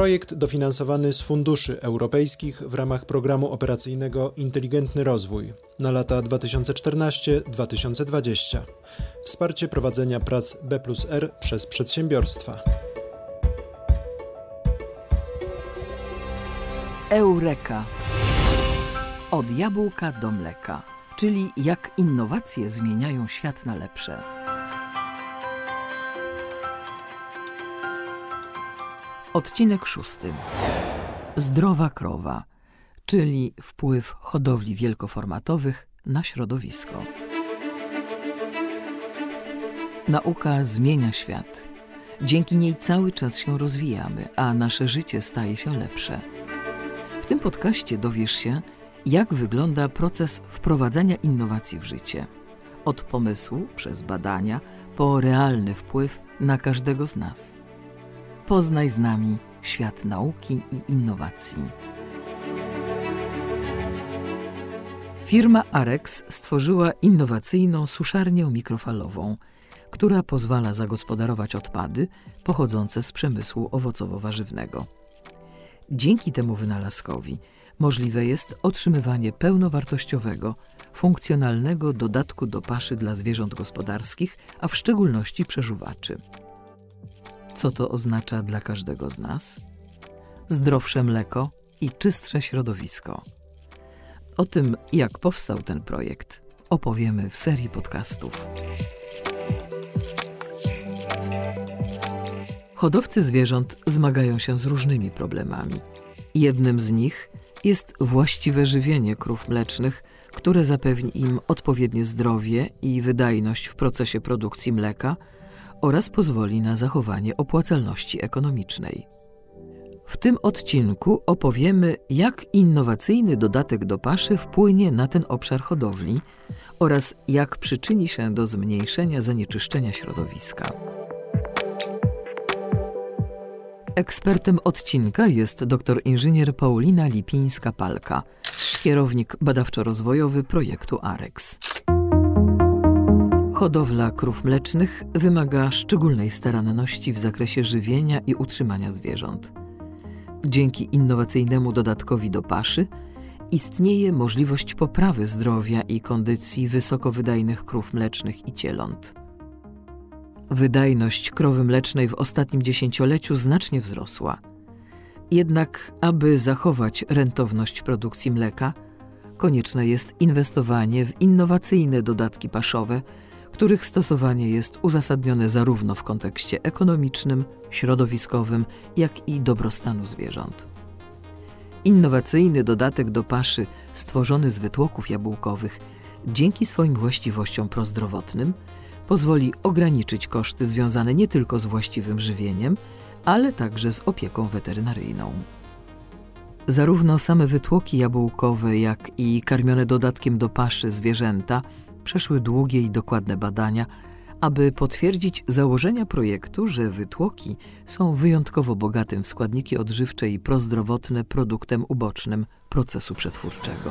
Projekt dofinansowany z funduszy europejskich w ramach programu operacyjnego Inteligentny Rozwój na lata 2014-2020. Wsparcie prowadzenia prac B plus R przez przedsiębiorstwa. Eureka. Od jabłka do mleka, czyli jak innowacje zmieniają świat na lepsze. Odcinek szósty. Zdrowa krowa, czyli wpływ hodowli wielkoformatowych na środowisko. Nauka zmienia świat. Dzięki niej cały czas się rozwijamy, a nasze życie staje się lepsze. W tym podcaście dowiesz się, jak wygląda proces wprowadzania innowacji w życie. Od pomysłu przez badania po realny wpływ na każdego z nas. Poznaj z nami świat nauki i innowacji. Firma Arex stworzyła innowacyjną suszarnię mikrofalową, która pozwala zagospodarować odpady pochodzące z przemysłu owocowo-warzywnego. Dzięki temu wynalazkowi możliwe jest otrzymywanie pełnowartościowego, funkcjonalnego dodatku do paszy dla zwierząt gospodarskich, a w szczególności przeżuwaczy. Co to oznacza dla każdego z nas? Zdrowsze mleko i czystsze środowisko. O tym, jak powstał ten projekt, opowiemy w serii podcastów. Hodowcy zwierząt zmagają się z różnymi problemami. Jednym z nich jest właściwe żywienie krów mlecznych, które zapewni im odpowiednie zdrowie i wydajność w procesie produkcji mleka oraz pozwoli na zachowanie opłacalności ekonomicznej. W tym odcinku opowiemy, jak innowacyjny dodatek do paszy wpłynie na ten obszar hodowli oraz jak przyczyni się do zmniejszenia zanieczyszczenia środowiska. Ekspertem odcinka jest dr inżynier Paulina Lipińska-Palka, kierownik badawczo-rozwojowy projektu AREX. Hodowla krów mlecznych wymaga szczególnej staranności w zakresie żywienia i utrzymania zwierząt. Dzięki innowacyjnemu dodatkowi do paszy istnieje możliwość poprawy zdrowia i kondycji wysokowydajnych krów mlecznych i cieląt. Wydajność krowy mlecznej w ostatnim dziesięcioleciu znacznie wzrosła. Jednak, aby zachować rentowność produkcji mleka, konieczne jest inwestowanie w innowacyjne dodatki paszowe, których stosowanie jest uzasadnione zarówno w kontekście ekonomicznym, środowiskowym, jak i dobrostanu zwierząt. Innowacyjny dodatek do paszy stworzony z wytłoków jabłkowych dzięki swoim właściwościom prozdrowotnym pozwoli ograniczyć koszty związane nie tylko z właściwym żywieniem, ale także z opieką weterynaryjną. Zarówno same wytłoki jabłkowe, jak i karmione dodatkiem do paszy zwierzęta przeszły długie i dokładne badania, aby potwierdzić założenia projektu, że wytłoki są wyjątkowo bogatym w składniki odżywcze i prozdrowotne produktem ubocznym procesu przetwórczego.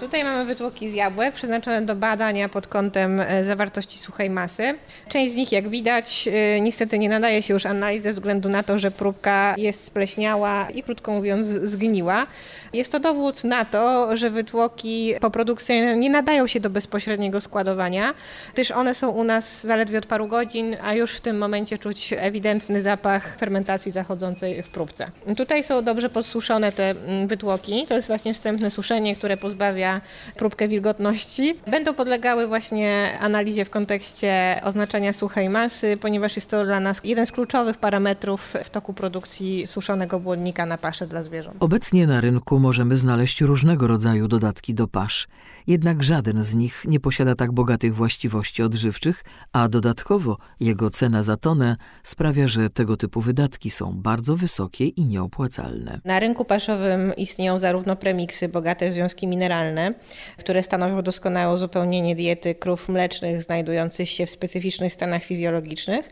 Tutaj mamy wytłoki z jabłek przeznaczone do badania pod kątem e, zawartości suchej masy. Część z nich, jak widać, e, niestety nie nadaje się już analizy ze względu na to, że próbka jest spleśniała i krótko mówiąc zgniła. Jest to dowód na to, że wytłoki poprodukcyjne nie nadają się do bezpośredniego składowania, gdyż one są u nas zaledwie od paru godzin, a już w tym momencie czuć ewidentny zapach fermentacji zachodzącej w próbce. Tutaj są dobrze podsuszone te mm, wytłoki. To jest właśnie wstępne suszenie, które pozbawia próbkę wilgotności. Będą podlegały właśnie analizie w kontekście oznaczenia suchej masy, ponieważ jest to dla nas jeden z kluczowych parametrów w toku produkcji suszonego błonnika na pasze dla zwierząt. Obecnie na rynku możemy znaleźć różnego rodzaju dodatki do pasz, jednak żaden z nich nie posiada tak bogatych właściwości odżywczych, a dodatkowo jego cena za tonę sprawia, że tego typu wydatki są bardzo wysokie i nieopłacalne. Na rynku paszowym istnieją zarówno premiksy bogate w związki mineralne, które stanowią doskonałe uzupełnienie diety krów mlecznych znajdujących się w specyficznych stanach fizjologicznych,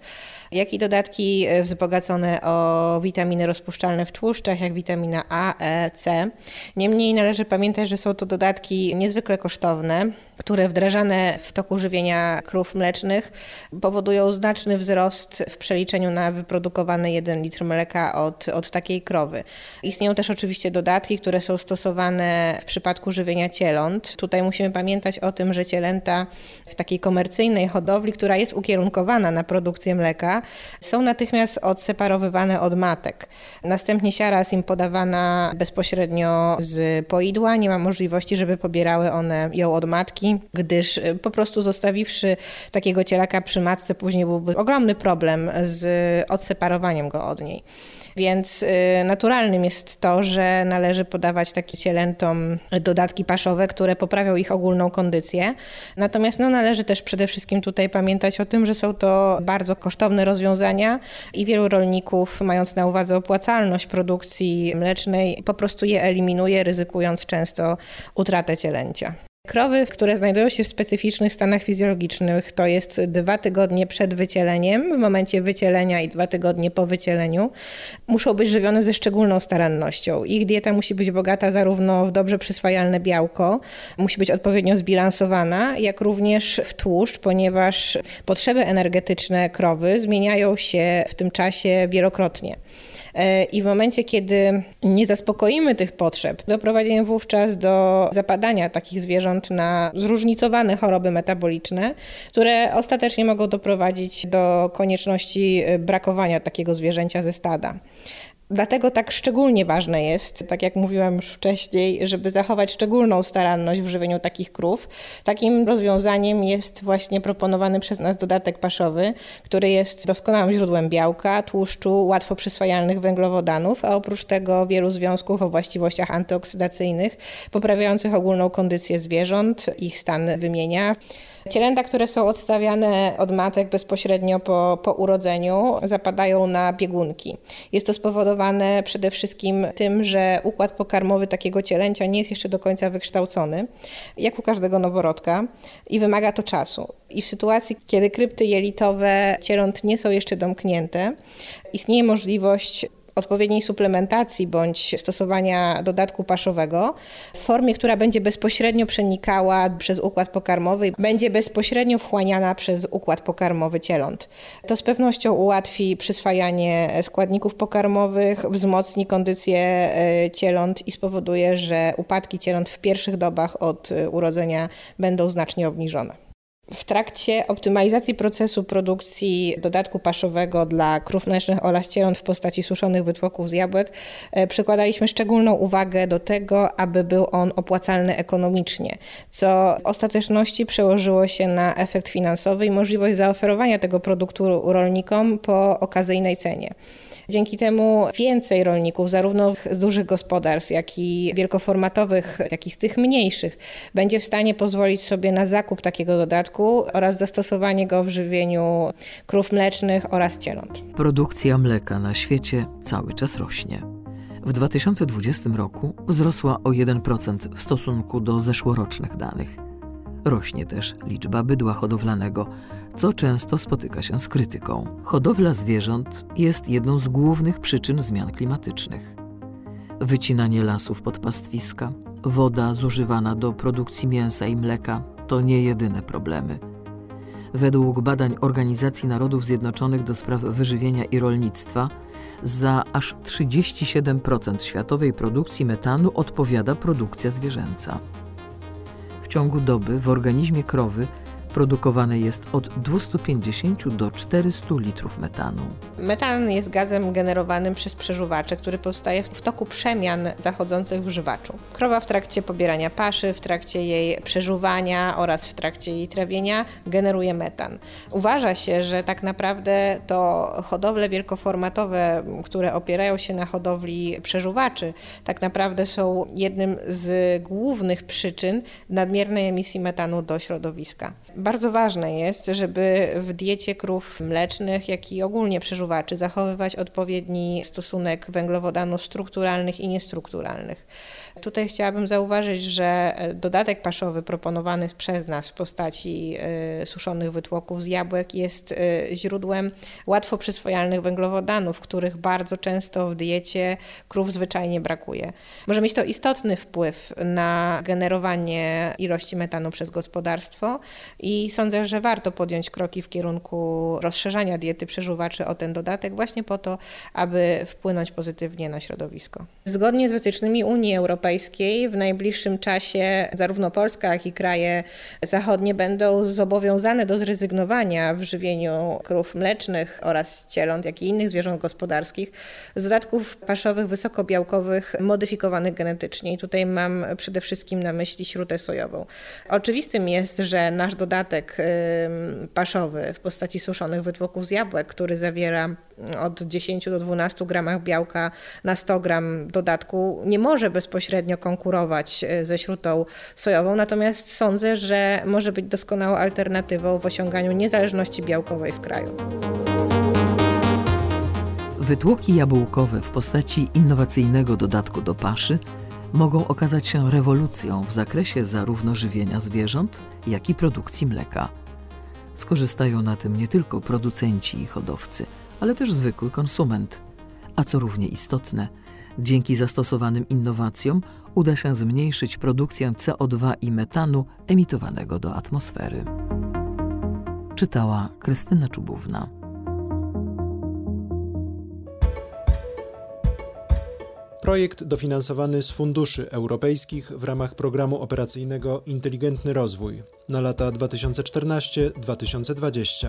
jak i dodatki wzbogacone o witaminy rozpuszczalne w tłuszczach, jak witamina A, E, C. Niemniej należy pamiętać, że są to dodatki niezwykle kosztowne, które wdrażane w toku żywienia krów mlecznych powodują znaczny wzrost w przeliczeniu na wyprodukowany 1 litr mleka od, od takiej krowy. Istnieją też oczywiście dodatki, które są stosowane w przypadku żywienia cieląt. Tutaj musimy pamiętać o tym, że cielęta w takiej komercyjnej hodowli, która jest ukierunkowana na produkcję mleka, są natychmiast odseparowywane od matek. Następnie siara jest im podawana bezpośrednio z poidła, nie ma możliwości, żeby pobierały one ją od matki gdyż y, po prostu zostawiwszy takiego cielaka przy matce, później byłby ogromny problem z odseparowaniem go od niej. Więc y, naturalnym jest to, że należy podawać takim cielętom dodatki paszowe, które poprawią ich ogólną kondycję. Natomiast no, należy też przede wszystkim tutaj pamiętać o tym, że są to bardzo kosztowne rozwiązania i wielu rolników, mając na uwadze opłacalność produkcji mlecznej, po prostu je eliminuje, ryzykując często utratę cielęcia. Krowy, które znajdują się w specyficznych stanach fizjologicznych, to jest dwa tygodnie przed wycieleniem, w momencie wycielenia i dwa tygodnie po wycieleniu, muszą być żywione ze szczególną starannością. Ich dieta musi być bogata zarówno w dobrze przyswajalne białko, musi być odpowiednio zbilansowana, jak również w tłuszcz, ponieważ potrzeby energetyczne krowy zmieniają się w tym czasie wielokrotnie. E, I w momencie, kiedy nie zaspokoimy tych potrzeb, doprowadzimy wówczas do zapadania takich zwierząt na zróżnicowane choroby metaboliczne, które ostatecznie mogą doprowadzić do konieczności brakowania takiego zwierzęcia ze stada. Dlatego tak szczególnie ważne jest, tak jak mówiłam już wcześniej, żeby zachować szczególną staranność w żywieniu takich krów. Takim rozwiązaniem jest właśnie proponowany przez nas dodatek paszowy, który jest doskonałym źródłem białka, tłuszczu, łatwo przyswajalnych węglowodanów, a oprócz tego wielu związków o właściwościach antyoksydacyjnych, poprawiających ogólną kondycję zwierząt, ich stan wymienia. Cielęta, które są odstawiane od matek bezpośrednio po, po urodzeniu, zapadają na biegunki. Jest to spowodowane przede wszystkim tym, że układ pokarmowy takiego cielęcia nie jest jeszcze do końca wykształcony, jak u każdego noworodka, i wymaga to czasu. I w sytuacji, kiedy krypty jelitowe cieląt nie są jeszcze domknięte, istnieje możliwość odpowiedniej suplementacji bądź stosowania dodatku paszowego w formie, która będzie bezpośrednio przenikała przez układ pokarmowy, będzie bezpośrednio wchłaniana przez układ pokarmowy cieląt. To z pewnością ułatwi przyswajanie składników pokarmowych, wzmocni kondycję e, cieląt i spowoduje, że upadki cieląt w pierwszych dobach od e, urodzenia będą znacznie obniżone. W trakcie optymalizacji procesu produkcji dodatku paszowego dla krów mlecznych oraz cieląt w postaci suszonych wytłoków z jabłek e, przykładaliśmy szczególną uwagę do tego, aby był on opłacalny ekonomicznie, co w ostateczności przełożyło się na efekt finansowy i możliwość zaoferowania tego produktu rolnikom po okazyjnej cenie. Dzięki temu więcej rolników, zarówno z dużych gospodarstw, jak i wielkoformatowych, jak i z tych mniejszych, będzie w stanie pozwolić sobie na zakup takiego dodatku oraz zastosowanie go w żywieniu krów mlecznych oraz cieląt. Produkcja mleka na świecie cały czas rośnie. W 2020 roku wzrosła o 1% w stosunku do zeszłorocznych danych. Rośnie też liczba bydła hodowlanego, co często spotyka się z krytyką. Hodowla zwierząt jest jedną z głównych przyczyn zmian klimatycznych. Wycinanie lasów pod pastwiska, woda zużywana do produkcji mięsa i mleka to nie jedyne problemy. Według badań Organizacji Narodów Zjednoczonych do spraw wyżywienia i rolnictwa, za aż 37% światowej produkcji metanu odpowiada produkcja zwierzęca. W ciągu doby w organizmie krowy produkowane jest od 250 do 400 litrów metanu. Metan jest gazem generowanym przez przeżuwacze, który powstaje w toku przemian zachodzących w żywaczu. Krowa w trakcie pobierania paszy, w trakcie jej przeżuwania oraz w trakcie jej trawienia generuje metan. Uważa się, że tak naprawdę to hodowle wielkoformatowe, które opierają się na hodowli przeżuwaczy, tak naprawdę są jednym z głównych przyczyn nadmiernej emisji metanu do środowiska. Bardzo ważne jest, żeby w diecie krów mlecznych, jak i ogólnie przeżuwaczy zachowywać odpowiedni stosunek węglowodanów strukturalnych i niestrukturalnych. Tutaj chciałabym zauważyć, że dodatek paszowy proponowany przez nas w postaci y, suszonych wytłoków z jabłek jest y, źródłem łatwo przyswojalnych węglowodanów, których bardzo często w diecie krów zwyczajnie brakuje. Może mieć to istotny wpływ na generowanie ilości metanu przez gospodarstwo i sądzę, że warto podjąć kroki w kierunku rozszerzania diety przeżuwaczy o ten dodatek właśnie po to, aby wpłynąć pozytywnie na środowisko. Zgodnie z wytycznymi Unii Europejskiej w najbliższym czasie zarówno Polska, jak i kraje zachodnie będą zobowiązane do zrezygnowania w żywieniu krów mlecznych oraz cieląt, jak i innych zwierząt gospodarskich z dodatków paszowych wysokobiałkowych modyfikowanych genetycznie. I tutaj mam przede wszystkim na myśli śrutę sojową. Oczywistym jest, że nasz dodatek paszowy w postaci suszonych wytłoków z jabłek, który zawiera od 10 do 12 gramach białka na 100 gram dodatku, nie może bezpośrednio konkurować e, ze śrutą sojową, natomiast sądzę, że może być doskonałą alternatywą w osiąganiu niezależności białkowej w kraju. Wytłoki jabłkowe w postaci innowacyjnego dodatku do paszy mogą okazać się rewolucją w zakresie zarówno żywienia zwierząt, jak i produkcji mleka. Skorzystają na tym nie tylko producenci i hodowcy, ale też zwykły konsument. A co równie istotne, dzięki zastosowanym innowacjom uda się zmniejszyć produkcję CO2 i metanu emitowanego do atmosfery. Czytała Krystyna Czubówna. Projekt dofinansowany z funduszy europejskich w ramach programu operacyjnego Inteligentny Rozwój na lata 2014-2020.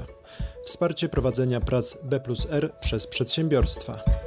Wsparcie prowadzenia prac B plus R przez przedsiębiorstwa.